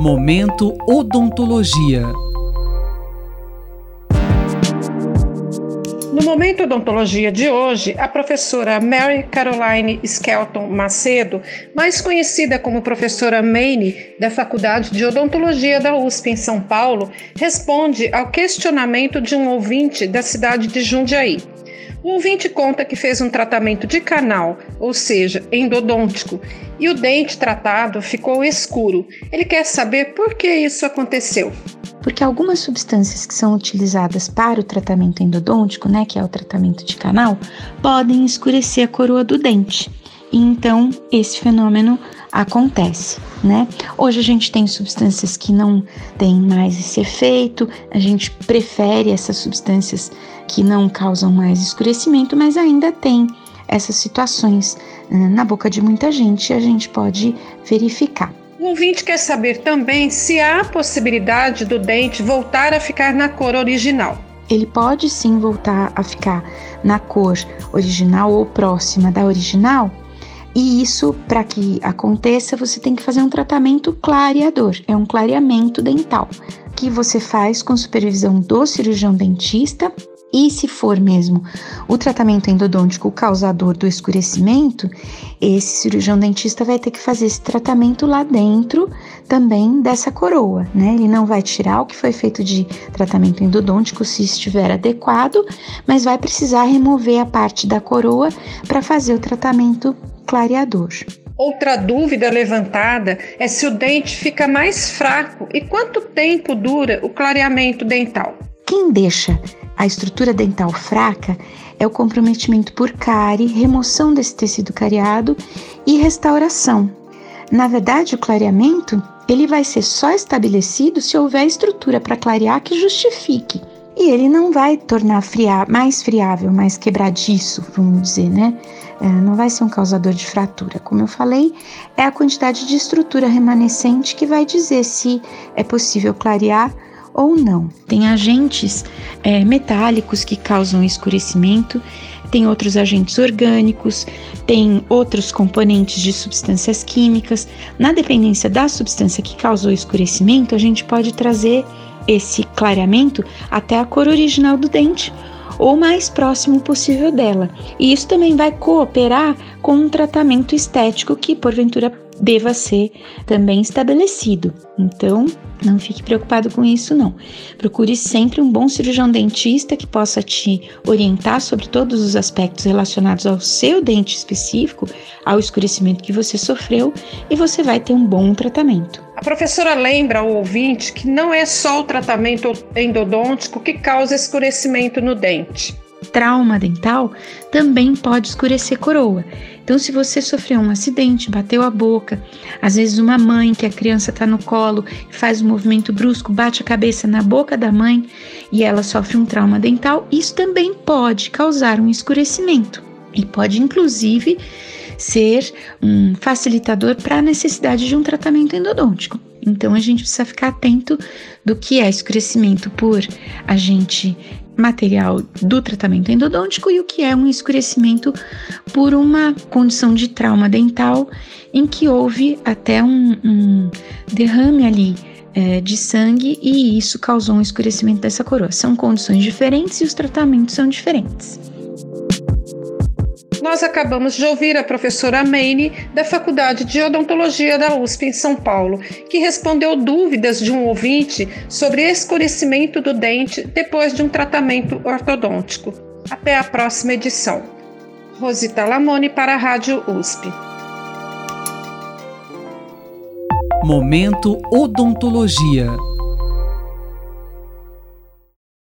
Momento Odontologia. No Momento Odontologia de hoje, a professora Mary Caroline Skelton Macedo, mais conhecida como professora Maine, da Faculdade de Odontologia da USP em São Paulo, responde ao questionamento de um ouvinte da cidade de Jundiaí. O ouvinte conta que fez um tratamento de canal, ou seja, endodôntico, e o dente tratado ficou escuro. Ele quer saber por que isso aconteceu. Porque algumas substâncias que são utilizadas para o tratamento endodôntico, né, que é o tratamento de canal, podem escurecer a coroa do dente. E então esse fenômeno acontece, né? Hoje a gente tem substâncias que não têm mais esse efeito, a gente prefere essas substâncias que não causam mais escurecimento, mas ainda tem essas situações né, na boca de muita gente, a gente pode verificar. O ouvinte quer saber também se há possibilidade do dente voltar a ficar na cor original. Ele pode sim voltar a ficar na cor original ou próxima da original, e isso, para que aconteça, você tem que fazer um tratamento clareador, é um clareamento dental, que você faz com supervisão do cirurgião dentista. E se for mesmo o tratamento endodôntico causador do escurecimento, esse cirurgião dentista vai ter que fazer esse tratamento lá dentro também dessa coroa, né? Ele não vai tirar o que foi feito de tratamento endodôntico se estiver adequado, mas vai precisar remover a parte da coroa para fazer o tratamento clareador. Outra dúvida levantada é se o dente fica mais fraco e quanto tempo dura o clareamento dental. Quem deixa a estrutura dental fraca é o comprometimento por cárie, remoção desse tecido cariado e restauração. Na verdade, o clareamento ele vai ser só estabelecido se houver estrutura para clarear que justifique. E ele não vai tornar mais friável, mais quebradiço, vamos dizer, né? É, não vai ser um causador de fratura. Como eu falei, é a quantidade de estrutura remanescente que vai dizer se é possível clarear ou não. Tem agentes é, metálicos que causam escurecimento, tem outros agentes orgânicos, tem outros componentes de substâncias químicas. Na dependência da substância que causou escurecimento, a gente pode trazer esse clareamento até a cor original do dente ou mais próximo possível dela. E isso também vai cooperar com um tratamento estético que, porventura, deva ser também estabelecido. Então, não fique preocupado com isso, não. Procure sempre um bom cirurgião dentista que possa te orientar sobre todos os aspectos relacionados ao seu dente específico, ao escurecimento que você sofreu, e você vai ter um bom tratamento. A professora lembra ao ouvinte que não é só o tratamento endodôntico que causa escurecimento no dente. Trauma dental também pode escurecer coroa. Então, se você sofreu um acidente, bateu a boca, às vezes uma mãe que a criança está no colo faz um movimento brusco, bate a cabeça na boca da mãe e ela sofre um trauma dental, isso também pode causar um escurecimento e pode inclusive ser um facilitador para a necessidade de um tratamento endodôntico. Então a gente precisa ficar atento do que é escurecimento por agente material do tratamento endodôntico e o que é um escurecimento por uma condição de trauma dental em que houve até um, um derrame ali é, de sangue e isso causou um escurecimento dessa coroa. São condições diferentes e os tratamentos são diferentes. Nós acabamos de ouvir a professora Maine, da Faculdade de Odontologia da USP em São Paulo, que respondeu dúvidas de um ouvinte sobre escurecimento do dente depois de um tratamento ortodôntico. Até a próxima edição. Rosita Lamone para a Rádio USP. Momento Odontologia.